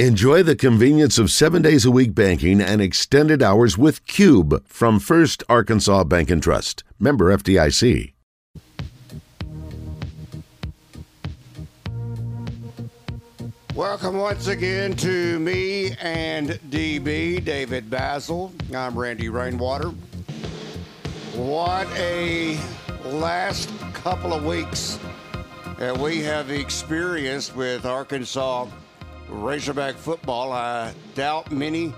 Enjoy the convenience of seven days a week banking and extended hours with Cube from First Arkansas Bank and Trust. Member FDIC. Welcome once again to me and DB, David Bazzel. I'm Randy Rainwater. What a last couple of weeks that we have experienced with Arkansas Razorback football. I doubt many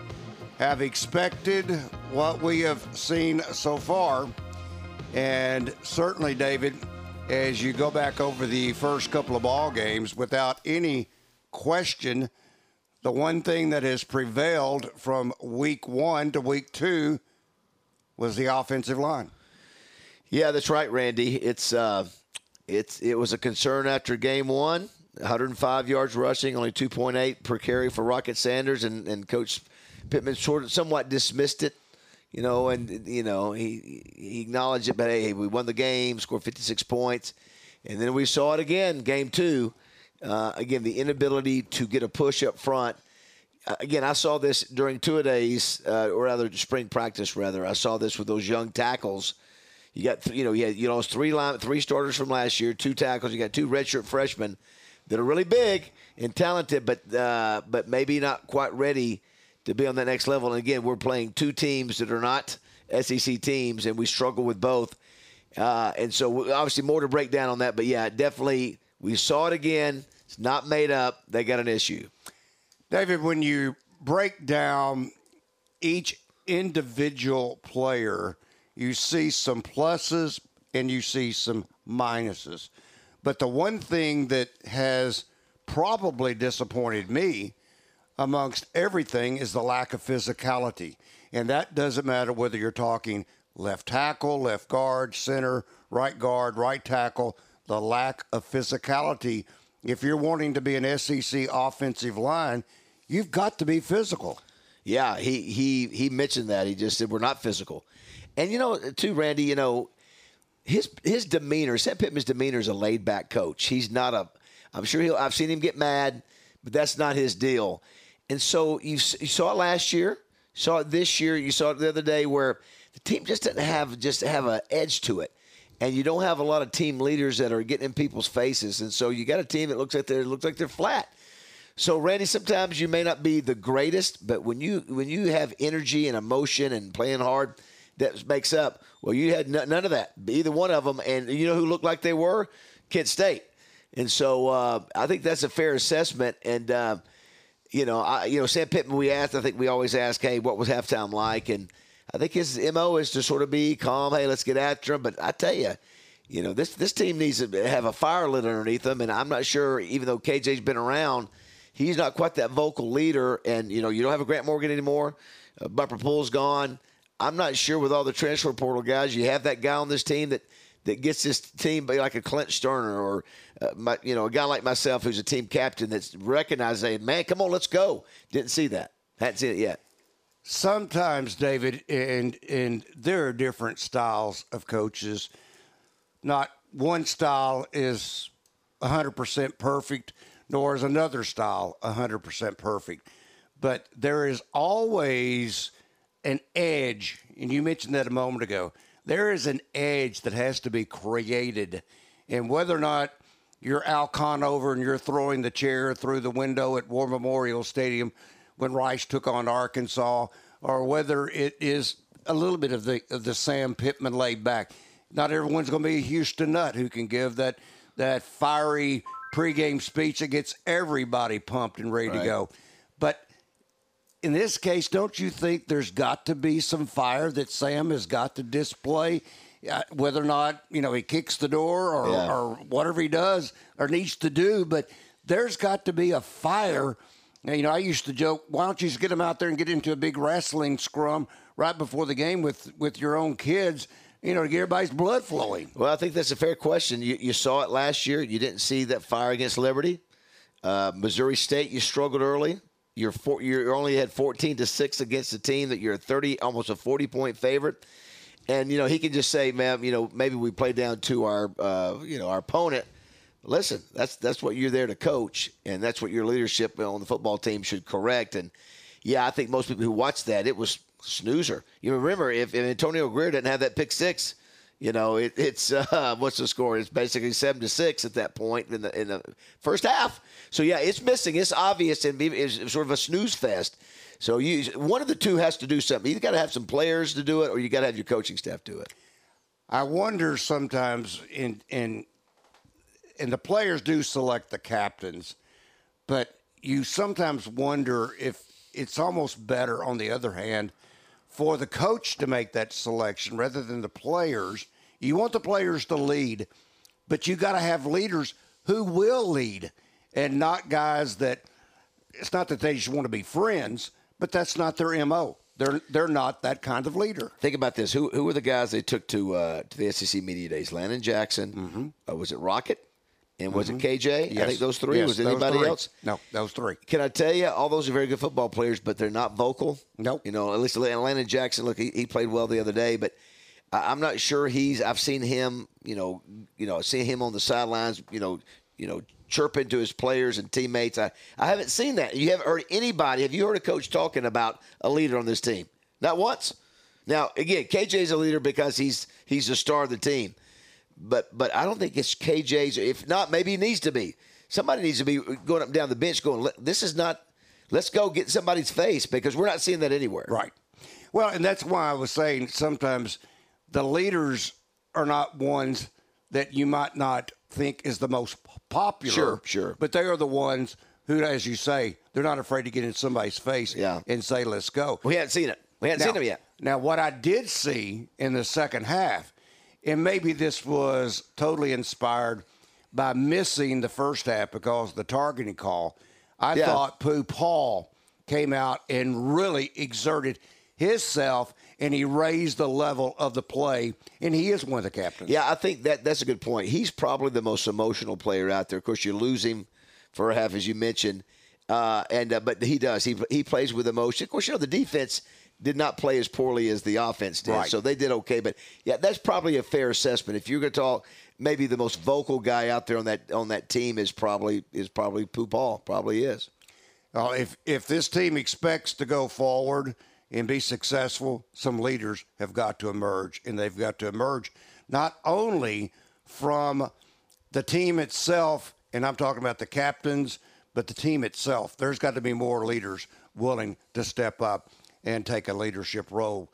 have expected what we have seen so far. And certainly, David, as you go back over the first couple of ball games, without any question, the one thing that has prevailed from week one to week two was the offensive line. Yeah, that's right, Randy. It's uh, it's it was a concern after game one. 105 yards rushing, only 2.8 per carry for Rocket Sanders, and, and Coach Pittman sort of somewhat dismissed it, you know, and you know he he acknowledged it, but hey, we won the game, scored 56 points, and then we saw it again, game two. Uh, again, the inability to get a push up front. Uh, again, I saw this during two days, uh, or rather spring practice. Rather, I saw this with those young tackles. You got, you know, you, had, you lost three line, three starters from last year, two tackles. You got two redshirt freshmen that are really big and talented, but uh, but maybe not quite ready to be on that next level. And again, we're playing two teams that are not SEC teams, and we struggle with both. Uh, and so, obviously, more to break down on that. But yeah, definitely, we saw it again. It's not made up. They got an issue. David, when you break down each individual player, you see some pluses and you see some minuses. But the one thing that has probably disappointed me amongst everything is the lack of physicality. And that doesn't matter whether you're talking left tackle, left guard, center, right guard, right tackle, the lack of physicality. If you're wanting to be an SEC offensive line, you've got to be physical. Yeah, he he he mentioned that. He just said we're not physical. And you know, too, Randy, you know, his his demeanor, Sam Pittman's demeanor is a laid back coach. He's not a. I'm sure he'll. I've seen him get mad, but that's not his deal. And so you, you saw it last year, saw it this year, you saw it the other day where the team just doesn't have just have an edge to it, and you don't have a lot of team leaders that are getting in people's faces, and so you got a team that looks like they're looks like they're flat. So Randy, sometimes you may not be the greatest, but when you when you have energy and emotion and playing hard that makes up. Well, you had none of that, either one of them. And you know who looked like they were? Kent State. And so uh, I think that's a fair assessment. And, uh, you know, I, you know, Sam Pittman, we asked, I think we always ask, hey, what was halftime like? And I think his MO is to sort of be calm. Hey, let's get after him. But I tell you, you know, this, this team needs to have a fire lit underneath them. And I'm not sure, even though KJ's been around, he's not quite that vocal leader. And, you know, you don't have a Grant Morgan anymore. Uh, Bumper Pool's gone. I'm not sure with all the transfer portal guys, you have that guy on this team that that gets this team like a Clint Stoerner or uh, my, you know a guy like myself who's a team captain that's recognized, saying, "Man, come on, let's go." Didn't see that. Hadn't seen it yet. Sometimes, David, and and there are different styles of coaches. Not one style is 100% perfect, nor is another style 100% perfect. But there is always an edge, and you mentioned that a moment ago. There is an edge that has to be created, and whether or not you're Al Conover and you're throwing the chair through the window at War Memorial Stadium when Rice took on Arkansas, or whether it is a little bit of the of the Sam Pittman laid back. Not everyone's going to be a Houston Nutt who can give that that fiery pregame speech that gets everybody pumped and ready right. to go. In this case, don't you think there's got to be some fire that Sam has got to display? Uh, whether or not you know he kicks the door or, yeah. or whatever he does or needs to do, but there's got to be a fire. Now, you know, I used to joke, why don't you just get him out there and get into a big wrestling scrum right before the game with with your own kids? You know, to get everybody's blood flowing. Well, I think that's a fair question. You, you saw it last year. You didn't see that fire against Liberty. Uh, Missouri State, you struggled early. You're four, you only had 14 to six against a team that you're 30, almost a 40 point favorite. And you know he can just say, man, you know maybe we play down to our, uh, you know, our opponent. listen, that's that's what you're there to coach, and that's what your leadership on the football team should correct. And yeah, I think most people who watched that, it was snoozer. You remember if, if Antonio Grier didn't have that pick six, you know, it, it's uh, what's the score? It's basically seven to six at that point in the in the first half. So yeah, it's missing. It's obvious and it's sort of a snooze fest. So you one of the two has to do something. You got to have some players to do it, or you got to have your coaching staff do it. I wonder sometimes in in and the players do select the captains, but you sometimes wonder if it's almost better on the other hand for the coach to make that selection rather than the players. You want the players to lead, but you got to have leaders who will lead and not guys that it's not that they just want to be friends, but that's not their MO. They're they're not that kind of leader. Think about this: who who were the guys they took to uh, to the SEC media days? Landon Jackson. Mm-hmm. Uh, was it Rocket? And was mm-hmm. it KJ? Yes. I think those three. Yes, was anybody three. else? No, those three. Can I tell you, all those are very good football players, but they're not vocal. Nope. You know, at least Landon Jackson. Look, he, he played well the other day, but I'm not sure he's. I've seen him. You know, you know, seeing him on the sidelines. You know, you know, chirping to his players and teammates. I, I haven't seen that. You haven't heard anybody. Have you heard a coach talking about a leader on this team? Not once. Now, again, KJ's a leader because he's he's the star of the team. But but I don't think it's KJ's. If not, maybe he needs to be. Somebody needs to be going up and down the bench going, this is not, let's go get somebody's face because we're not seeing that anywhere. Right. Well, and that's why I was saying sometimes the leaders are not ones that you might not think is the most popular. Sure, sure. But they are the ones who, as you say, they're not afraid to get in somebody's face yeah. and say, let's go. We haven't seen it. We haven't now, seen them yet. Now, what I did see in the second half, and maybe this was totally inspired by missing the first half because the targeting call, I Yeah. thought Pooh Paul came out and really exerted himself and he raised the level of the play, and he is one of the captains. Yeah, I think that that's a good point. He's probably the most emotional player out there. Of course, you lose him for a half, as you mentioned, uh, and uh, but he does. He he plays with emotion. Of course, you know the defense did not play as poorly as the offense did, Right. so they did okay. But yeah, that's probably a fair assessment. If you're going to talk, maybe the most vocal guy out there on that on that team is probably is probably Pooh Paul. Probably is. Uh, if if this team expects to go forward and be successful, some leaders have got to emerge, and they've got to emerge not only from the team itself, and I'm talking about the captains, but the team itself. There's got to be more leaders willing to step up and take a leadership role,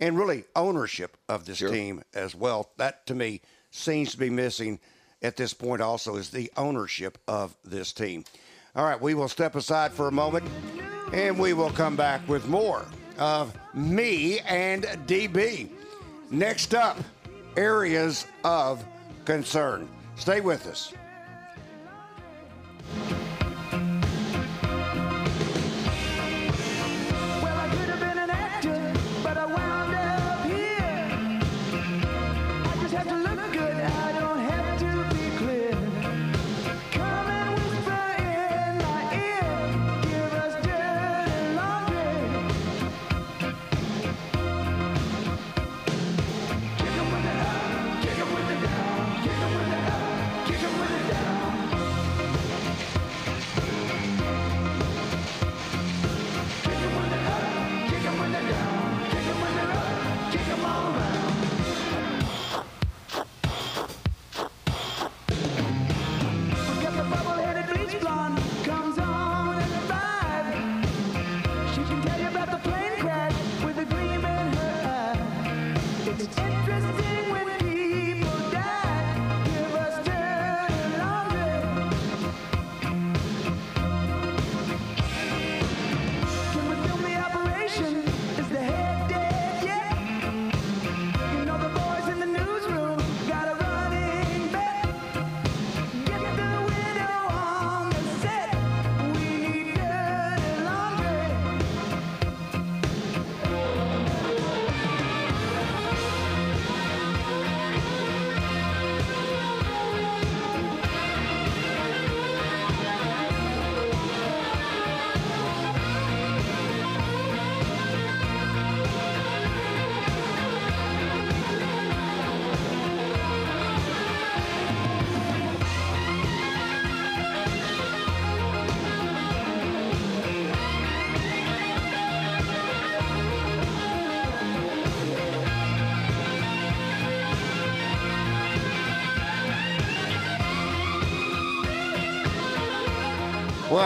and really ownership of this Sure. team as well. That to me seems to be missing at this point. Also, is the ownership of this team. All right, we will step aside for a moment and we will come back with more of me and DB. Next up, areas of concern. Stay with us.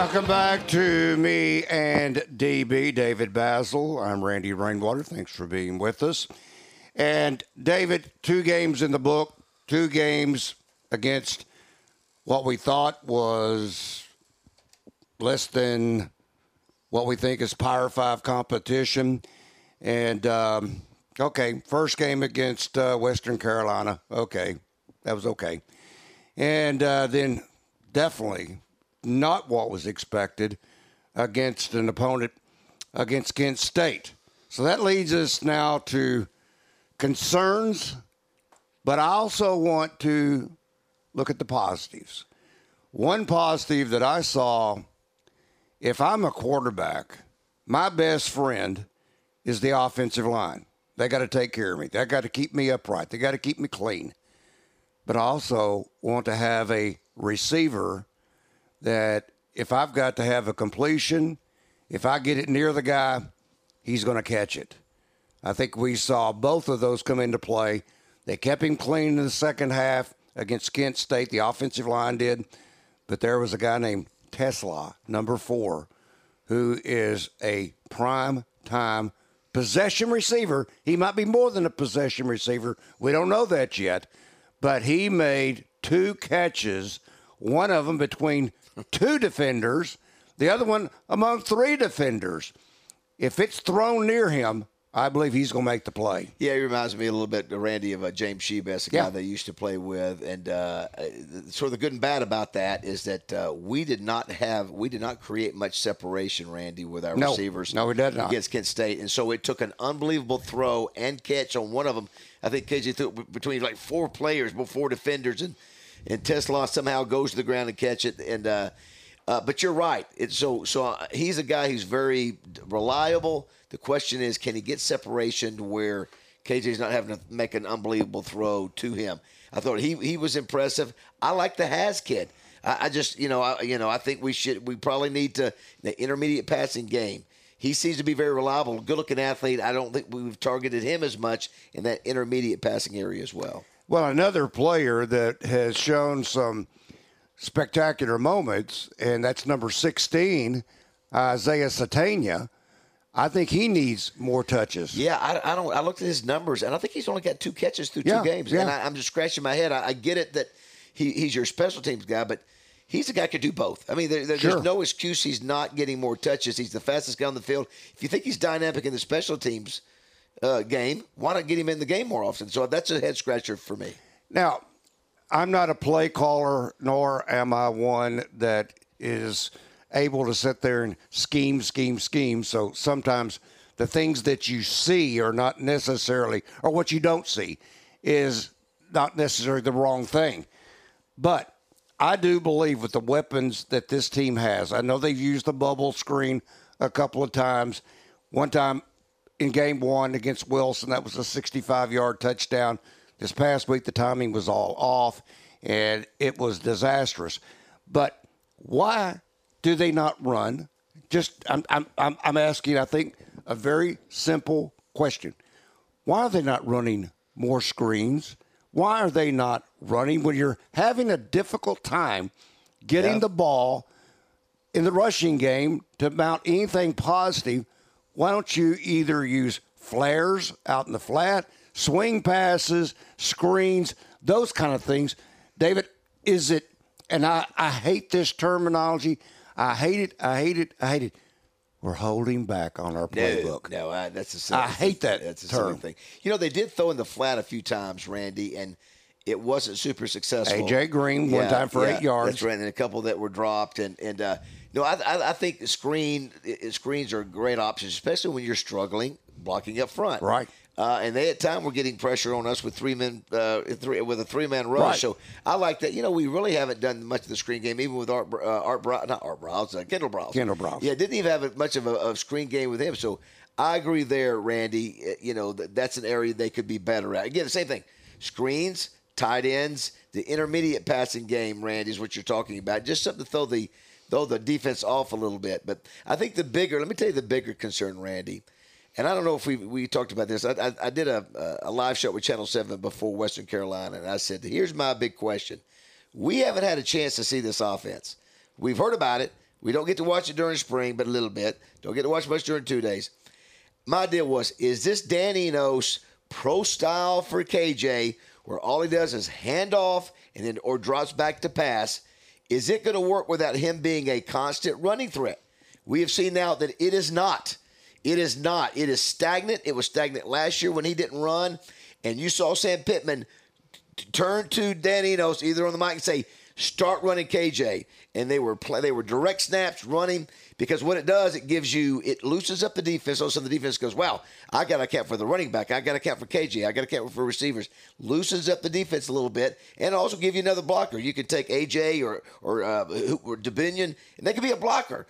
Welcome back to me and DB, David Bazzel. I'm Randy Rainwater. Thanks for being with us. And David, two games in the book, two games against what we thought was less than what we think is Power Five competition. And um, okay, first game against uh, Western Carolina. Okay, that was okay. And uh, then definitely not what was expected against an opponent against Kent State. So that leads us now to concerns, but I also want to look at the positives. One positive that I saw if I'm a quarterback, my best friend is the offensive line. They got to take care of me. They got to keep me upright. They got to keep me clean. But I also want to have a receiver that if I've got to have a completion, if I get it near the guy, he's going to catch it. I think we saw both of those come into play. They kept him clean in the second half against Kent State. The offensive line did. But there was a guy named TeSlaa, number four, who is a prime time possession receiver. He might be more than a possession receiver. We don't know that yet. But he made two catches, one of them between two defenders, the other one among three defenders. If it's thrown near him, I believe he's going to make the play. Yeah, he reminds me a little bit, Randy, of uh, James Shibest, a guy they used to play with. And uh, sort of the good and bad about that is that uh, we did not have, we did not create much separation, Randy, with our No. receivers. No, we did not. Against Kent State. And so it took an unbelievable throw and catch on one of them. I think KJ threw between like four players, four defenders, and, and TeSlaa somehow goes to the ground and catch it. And, uh, uh, but you're right. It's so so uh, he's a guy who's very reliable. The question is, can he get separation to where KJ's not having to make an unbelievable throw to him? I thought he he was impressive. I like the Has kid. I, I just you know I you know I think we should we probably need to the intermediate passing game. He seems to be very reliable, good looking athlete. I don't think we've targeted him as much in that intermediate passing area as well. Well, another player that has shown some spectacular moments, and that's number 16, Isaiah Sategna. I think he needs more touches. Yeah, I, I don't. I looked at his numbers, and I think he's only got two catches through Yeah, two games. yeah. And I, I'm just scratching my head. I, I get it that he, he's your special teams guy, but he's a guy who could do both. I mean, there, there- Sure. there's no excuse he's not getting more touches. He's the fastest guy on the field. If you think he's dynamic in the special teams uh, game, why not get him in the game more often? So that's a head scratcher for me. Now, I'm not a play caller, nor am I one that is able to sit there and scheme, scheme, scheme. So sometimes the things that you see are not necessarily, or what you don't see is not necessarily the wrong thing. But I do believe with the weapons that this team has, I know they've used the bubble screen a couple of times. One time in game one against Wilson, that was a 65 yard touchdown. This past week, the timing was all off and it was disastrous. But why do they not run? Just, I'm, I'm, I'm, asking, I think, a very simple question. Why are they not running more screens? Why are they not running when you're having a difficult time getting Yeah. the ball in the rushing game to mount anything positive? Why don't you either use flares out in the flat, swing passes, screens, those kind of things? David, is it, and I, I hate this terminology. I hate it. I hate it. I hate it. We're holding back on our playbook. No, I, that's a silly I hate that That's a term. thing. You know, they did throw in the flat a few times, Randy, and it wasn't super successful. A.J. Green, one time for eight yards. That's right, and a couple that were dropped, and and uh, no, I, I I think the screen screens are great options, especially when you're struggling blocking up front. Right. Uh, and they at time were getting pressure on us with three men, uh, three, with a three man rush. Right. So I like that. You know, we really haven't done much of the screen game, even with Art, uh, Art Brow, not Art Browse, uh, Kendall Browse. Kendall Browse. Yeah, didn't even have much of a, a screen game with him. So I agree there, Randy. Uh, You know, that, that's an area they could be better at. Again, the same thing: screens, tight ends, the intermediate passing game. Randy is what you're talking about. Just something to throw the throw the defense off a little bit. But I think the bigger, let me tell you, the bigger concern, Randy. And I don't know if we we talked about this. I, I, I did a, a live show with Channel Seven before Western Carolina, and I said, "Here's my big question: We haven't had a chance to see this offense. We've heard about it. We don't get to watch it during spring, but a little bit. Don't get to watch much during two days. My deal was, is this Dan Enos pro style for KJ, where all he does is hand off and then or drops back to pass? Is it going to work without him being a constant running threat? We have seen now that it is not. It is not. It is stagnant. It was stagnant last year when he didn't run. And you saw Sam Pittman t- turn to Dan Enos either on the mic and say, start running KJ. And they were play, they were direct snaps running because what it does, it gives you, it loosens up the defense. Also, the defense goes, wow, I got a account for the running back. I got a account for KJ. I got a account for receivers. Loosens up the defense a little bit and also give you another blocker. You could take AJ or, or, uh, or and they could be a blocker.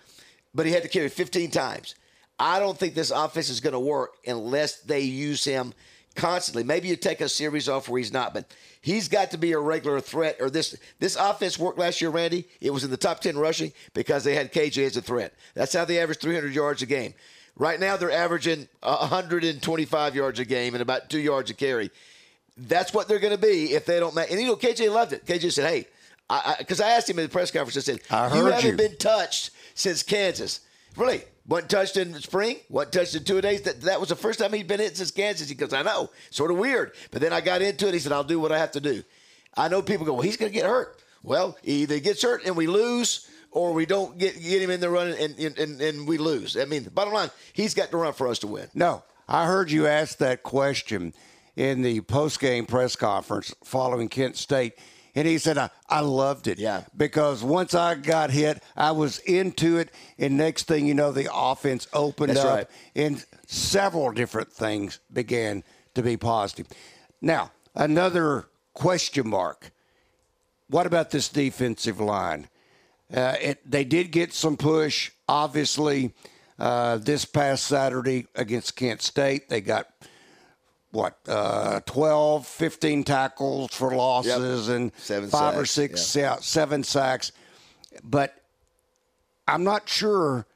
But he had to carry 15 times. I don't think this offense is going to work unless they use him constantly. Maybe you take a series off where he's not, but he's got to be a regular threat. Or this this offense worked last year, Randy. It was in the top ten rushing because they had KJ as a threat. That's how they averaged 300 yards a game. Right now, they're averaging 125 yards a game and about two yards a carry. That's what they're going to be if they don't. Ma- and you know, KJ loved it. KJ said, "Hey." Because I, I, asked him in the press conference, I said, I "You haven't you." been touched since Kansas. Really? Wasn't touched in the spring? Wasn't touched in two days? That, that was the first time he'd been hit since Kansas. He goes, I know. Sort of weird. But then I got into it. He said, I'll do what I have to do. I know people go, well, he's going to get hurt. Well, he either gets hurt and we lose or we don't get, get him in the running and, and, and, and we lose. I mean, bottom line, he's got to run for us to win. No, I heard you ask that question in the post-game press conference following Kent State, and he said, I, I loved it. Yeah. Because once I got hit, I was into it, and next thing you know, the offense opened That's up, right. and several different things began to be positive. Now, another question mark. What about this defensive line? Uh, it, they did get some push, obviously, uh, this past Saturday against Kent State. They got, what, uh, 12, 15 tackles for losses and Seven five or six, yeah, seven sacks. But I'm not sure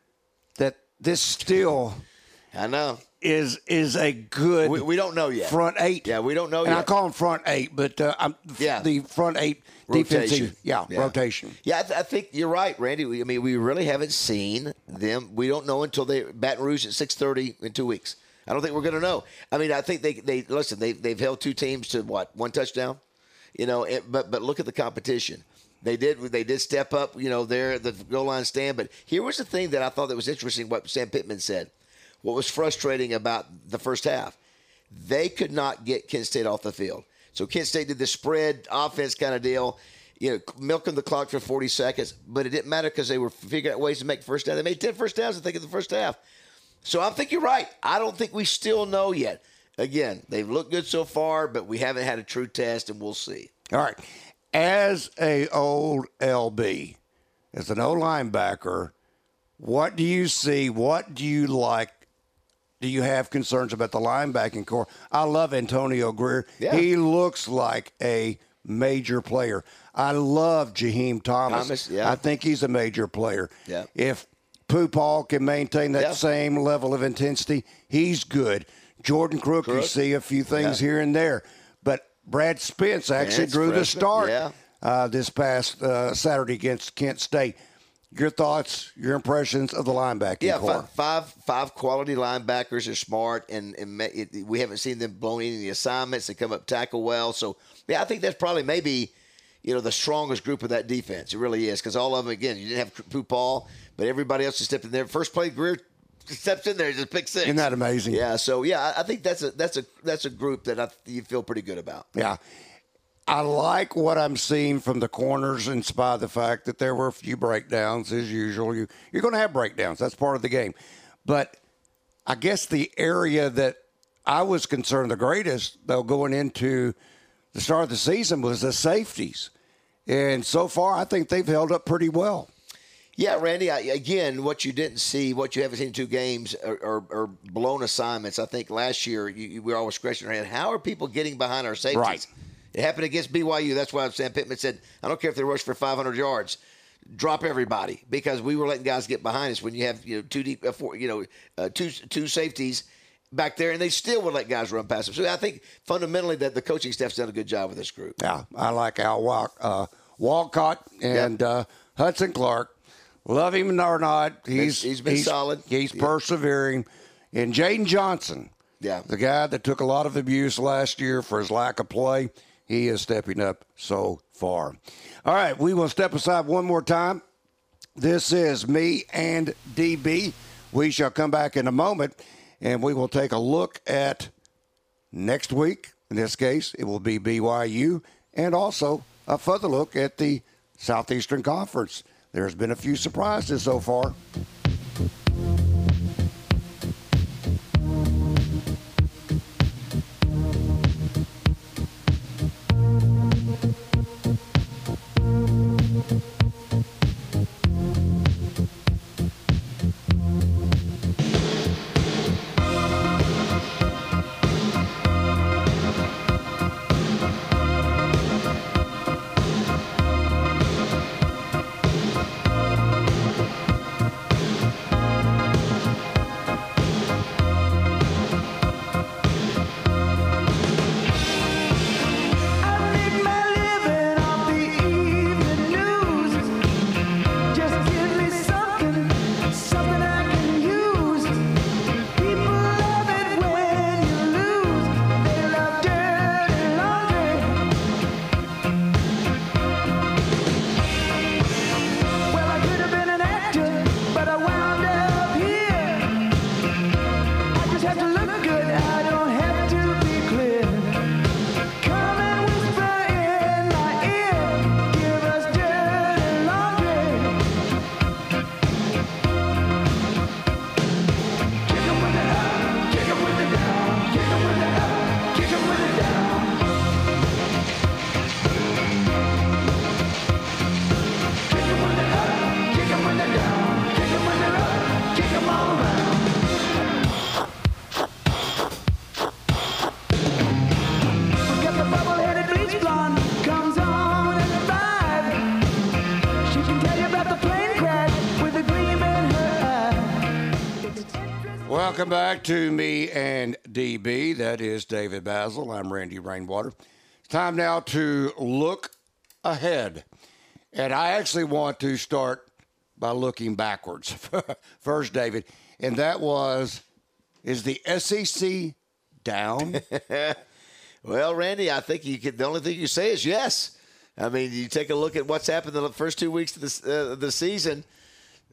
that this still I know. is is a good We, we don't know yet. front eight. Yeah, we don't know and I call them front eight, but uh, I'm, Yeah. the front eight defensive, Rotation. yeah, Yeah. rotation. Yeah, I, th- I think you're right, Randy. We, I mean, we really haven't seen them. We don't know until they Baton Rouge at 6:30 in two weeks. I don't think we're going to know. I mean, I think they they listen. They they've held two teams to what one touchdown, you know. It, but but look at the competition. They did they did step up, you know, there the goal line stand. But here was the thing that I thought that was interesting. What Sam Pittman said. What was frustrating about the first half, they could not get Kent State off the field. So Kent State did the spread offense kind of deal, you know, milking the clock for 40 seconds, but it didn't matter because they were figuring out ways to make first down. They made 10 first downs, I think, in the first half. So I think you're right. I don't think we still know yet. Again, they've looked good so far, but we haven't had a true test, and we'll see. All right. As a old LB, as an old linebacker, what do you see? What do you like? Do you have concerns about the linebacking core? I love Antonio Grier. Yeah. He looks like a major player. I love Jaheim Thomas. Thomas, yeah. I think he's a major player. Yeah. If Pooh Paul can maintain that Yeah. same level of intensity, he's good. Jordan Crook, you see a few things Yeah. here and there. But Brad Spence actually Spence, drew the start yeah. uh, this past uh, Saturday against Kent State. Your thoughts, your impressions of the linebacking Yeah, core? five, five, five quality linebackers are smart, and, and it, we haven't seen them blown any of the assignments. They come up tackle well, so yeah, I think that's probably maybe you know the strongest group of that defense. It really is because all of them again, you didn't have Pooh Paul, but everybody else just stepped in there. First play, Grier steps in there, just pick six. Isn't that amazing? Yeah, so yeah, I I think that's a that's a that's a group that I, you feel pretty good about. Yeah. I like what I'm seeing from the corners, in spite of the fact that there were a few breakdowns, as usual. You, you're going to have breakdowns. That's part of the game. But I guess the area that I was concerned the greatest, though, going into the start of the season was the safeties. And so far, I think they've held up pretty well. Yeah, Randy. I, again, what you didn't see, what you haven't seen in two games, are, are, are blown assignments. I think last year you, you, we were always scratching our head. How are people getting behind our safeties? Right. It happened against BYU. That's why Sam Pittman said, "I don't care if they rush for 500 yards, drop everybody," because we were letting guys get behind us when you have you know two deep, uh, four, you know, uh, two two safeties back there, and they still would let guys run past them. So I think fundamentally that the coaching staff's done a good job with this group. Yeah, I like Al Walk, uh, Walcott and uh, Hudson Clark. love him or not, he's he's been solid. He's Yeah. persevering. And Jaden Johnson, Yeah. the guy that took a lot of abuse last year for his lack of play, he is stepping up so far. All right, we will step aside one more time. This is me and DB. We shall come back in a moment and we will take a look at next week. In this case, it will be BYU and also a further look at the Southeastern Conference. There's been a few surprises so far. Welcome back to me and DB. That is David Bazzel. I'm Randy Rainwater. It's time now to look ahead. And I actually want to start by looking backwards first, David. And that was is the SEC down? Well, Randy, I think you could, the only thing you say is yes. I mean, you take a look at what's happened in the first two weeks of the, uh, the season,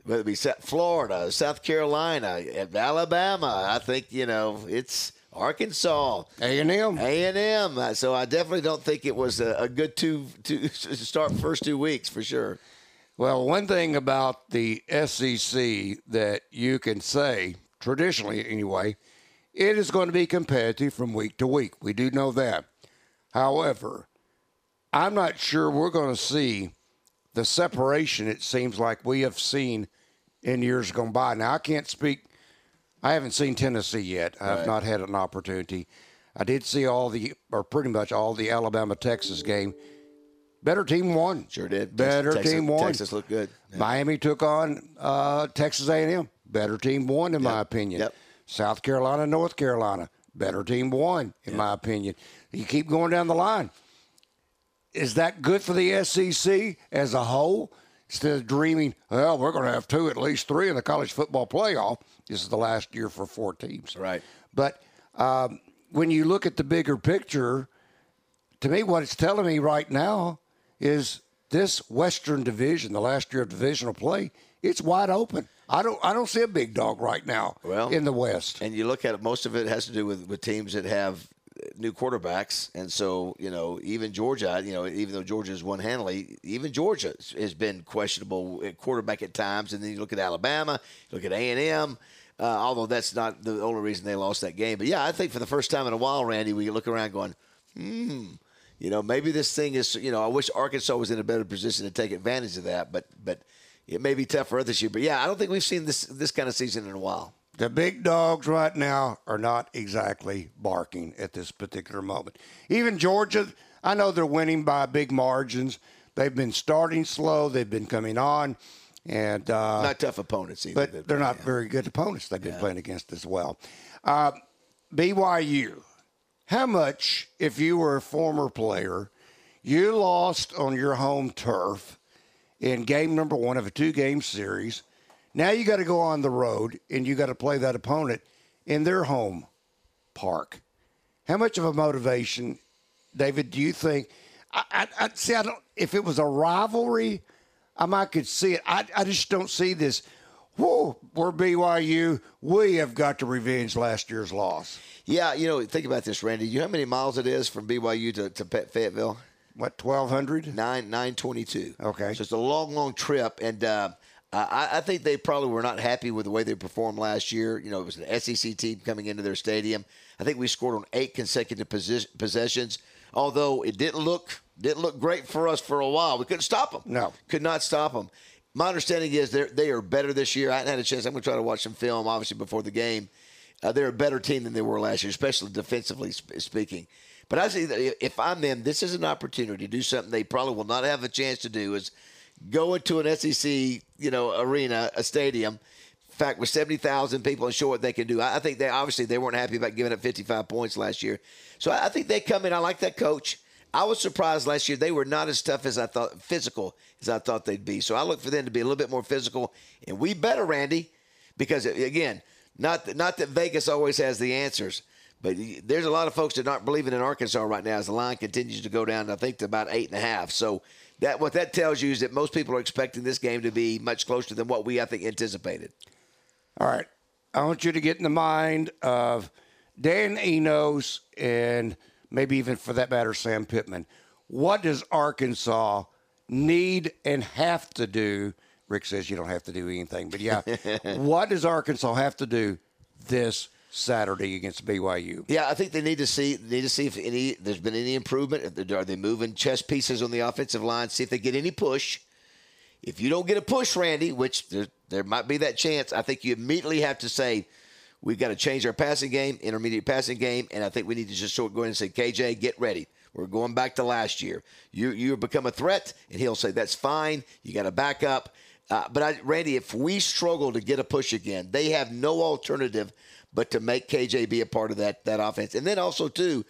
whether it be Florida, South Carolina, Alabama. I think you know it's Arkansas, A&M. A and M. So I definitely don't think it was a, a good two to start first two weeks for sure. Well, one thing about the SEC that you can say, traditionally anyway, it is going to be competitive from week to week. We do know that. However, I'm not sure we're going to see the separation it seems like we have seen in years gone by. Now, I can't speak, I haven't seen Tennessee yet. I have Right. not had an opportunity. I did see all the, or pretty much all the Alabama Texas game. Better team won. Sure did. Better Texas, team won. Texas looked good. Yeah. Miami took on uh, Texas A&M. Better team won, in my opinion. Yep. South Carolina, North Carolina. Better team won, in my opinion. You keep going down the line. Is that good for the SEC as a whole? Instead of dreaming, well, we're going to have two, at least three in the college football playoff. This is the last year for four teams. Right. But um, when you look at the bigger picture, to me, what it's telling me right now is this Western Division, the last year of divisional play, it's wide open. I don't, I don't see a big dog right now Well, in the West. And you look at it, most of it has to do with, with teams that have new quarterbacks. And so, you know, even Georgia, you know, even though Georgia's won handily, even Georgia has been questionable at quarterback at times. And then you look at Alabama, look at A&M, uh, although that's not the only reason they lost that game. But, yeah, I think for the first time in a while, Randy, we look around going, hmm, you know, maybe this thing is, you know, I wish Arkansas was in a better position to take advantage of that. But, but it may be tough for year. But, yeah, I don't think we've seen this this kind of season in a while. The big dogs right now are not exactly barking at this particular moment. Even Georgia, I know they're winning by big margins. They've been starting slow. They've been coming on, and uh, Not tough opponents either. but they're not very good opponents they've been playing against as well. Uh, BYU, how much, if you were a former player, you lost on your home turf, in game number one of a two game series. Now you got to go on the road and you got to play that opponent in their home park. How much of a motivation, David, do you think? I, I, I see. I don't. If it was a rivalry, I might could see it. I, I just don't see this. Whoa, we're BYU. We have got to revenge last year's loss. Yeah, you know, think about this, Randy. You know how many miles it is from BYU to, to Fayetteville? What twelve hundred? Nine nine twenty two. Okay. so it's a long, long trip, and uh, I, I think they probably were not happy with the way they performed last year. You know, it was an SEC team coming into their stadium. I think we scored on eight consecutive possessions, although it didn't look didn't look great for us for a while. We couldn't stop them. No. could not stop them. My understanding is they they are better this year. I hadn't had a chance. I'm going to try to watch some film, obviously, before the game. Uh, they're a better team than they were last year, especially defensively sp- speaking. But I see that if I'm them, this is an opportunity to do something they probably will not have a chance to do is go into an SEC, you know, arena, a stadium. In fact, with seventy thousand people and show what they can do. I think they obviously they weren't happy about giving up fifty five points last year. So I think they come in. I like that coach. I was surprised last year they were not as tough as I thought, physical as I thought they'd be. So I look for them to be a little bit more physical, and we better, Randy, because again, not not that Vegas always has the answers, but there's a lot of folks that aren't believing in Arkansas right now as the line continues to go down. I think to about eight and a half. So that what that tells you is that most people are expecting this game to be much closer than what we I think anticipated. All right. I want you to get in the mind of Dan Enos and maybe even for that matter, Sam Pittman. What does Arkansas need and have to do? Rick says you don't have to do anything, but yeah. what does Arkansas have to do this Saturday against BYU? Yeah, I think they need to see need to see if any there's been any improvement. Are they moving chess pieces on the offensive line? See if they get any push. If you don't get a push, Randy, which there there might be that chance, I think you immediately have to say we've got to change our passing game, intermediate passing game, and I think we need to just sort of go in and say, KJ, get ready. We're going back to last year. You you become a threat, and he'll say that's fine. You got to back up. Uh, but I, Randy, if we struggle to get a push again, they have no alternative but to make KJ be a part of that that offense. And then also too,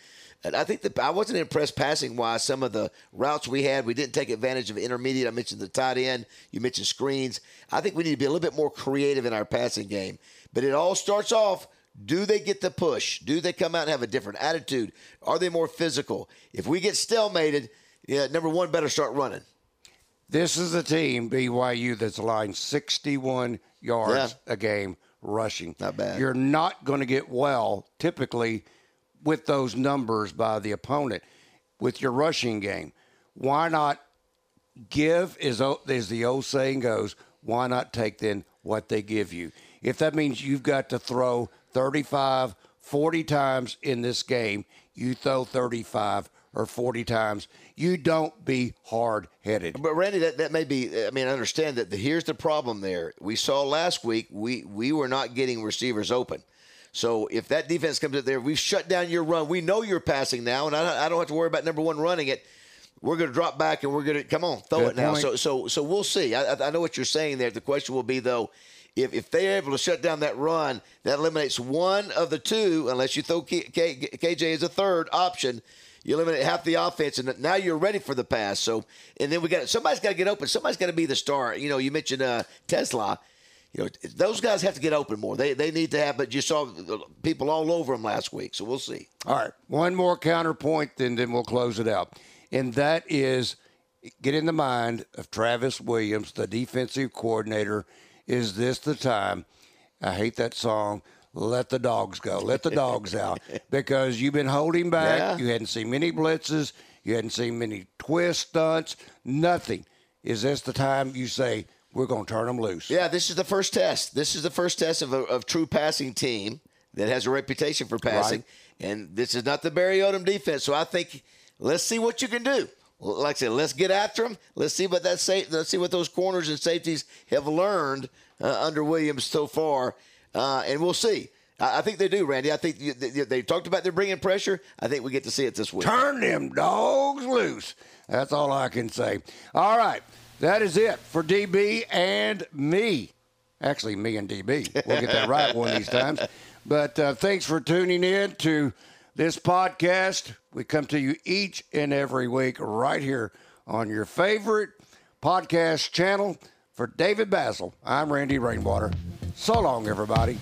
I think that I wasn't impressed passing wise. Some of the routes we had, we didn't take advantage of intermediate. I mentioned the tight end. You mentioned screens. I think we need to be a little bit more creative in our passing game. But it all starts off. Do they get the push? Do they come out and have a different attitude? Are they more physical? If we get stalemated, yeah, number one, better start running. This is a team, BYU, that's aligned 61 yards Yeah. a game rushing. Not bad. You're not going to get well typically with those numbers by the opponent with your rushing game. Why not give, as, as the old saying goes, why not take then what they give you? If that means you've got to throw 35, 40 times in this game, you throw 35 or 40 times. You don't be hard headed. But Randy, that, that may be. I mean, I understand that. The, here's the problem. There, we saw last week. We we were not getting receivers open. So if that defense comes up there, we've shut down your run. We know you're passing now, and I, I don't have to worry about number one running it. We're going to drop back, and we're going to come on, throw Good it now. point. So so so we'll see. I, I- I know what you're saying there. The question will be though. If, if they're able to shut down that run, that eliminates one of the two, unless you throw K, K, KJ as a third option. You eliminate half the offense, and now you're ready for the pass. So, and then we got somebody's got to get open. Somebody's got to be the star. You know, you mentioned uh, TeSlaa. You know, those guys have to get open more. They they need to have. But you saw people all over them last week, so we'll see. All right, one more counterpoint, then then we'll close it out, and that is get in the mind of Travis Williams, the defensive coordinator. Is this the time? I hate that song. Let the dogs go. Let the dogs out because you've been holding back. Yeah. You hadn't seen many blitzes. You hadn't seen many twist stunts. Nothing. Is this the time you say we're going to turn them loose? Yeah, this is the first test. This is the first test of a of true passing team that has a reputation for passing, and this is not the Barry Odom defense. So I think let's see what you can do. Like I said, let's get after them. Let's see what that sa- Let's see what those corners and safeties have learned uh, under Williams so far, uh, and we'll see. I, I think they do, Randy. I think you, they, they talked about they're bringing pressure. I think we get to see it this week. Turn them dogs loose. That's all I can say. All right. That is it for DB and me. Actually, me and DB. We'll get that right one of these times. But uh, thanks for tuning in to this podcast. We come to you each and every week right here on your favorite podcast channel. For David Bazzel, I'm Randy Rainwater. So long, everybody.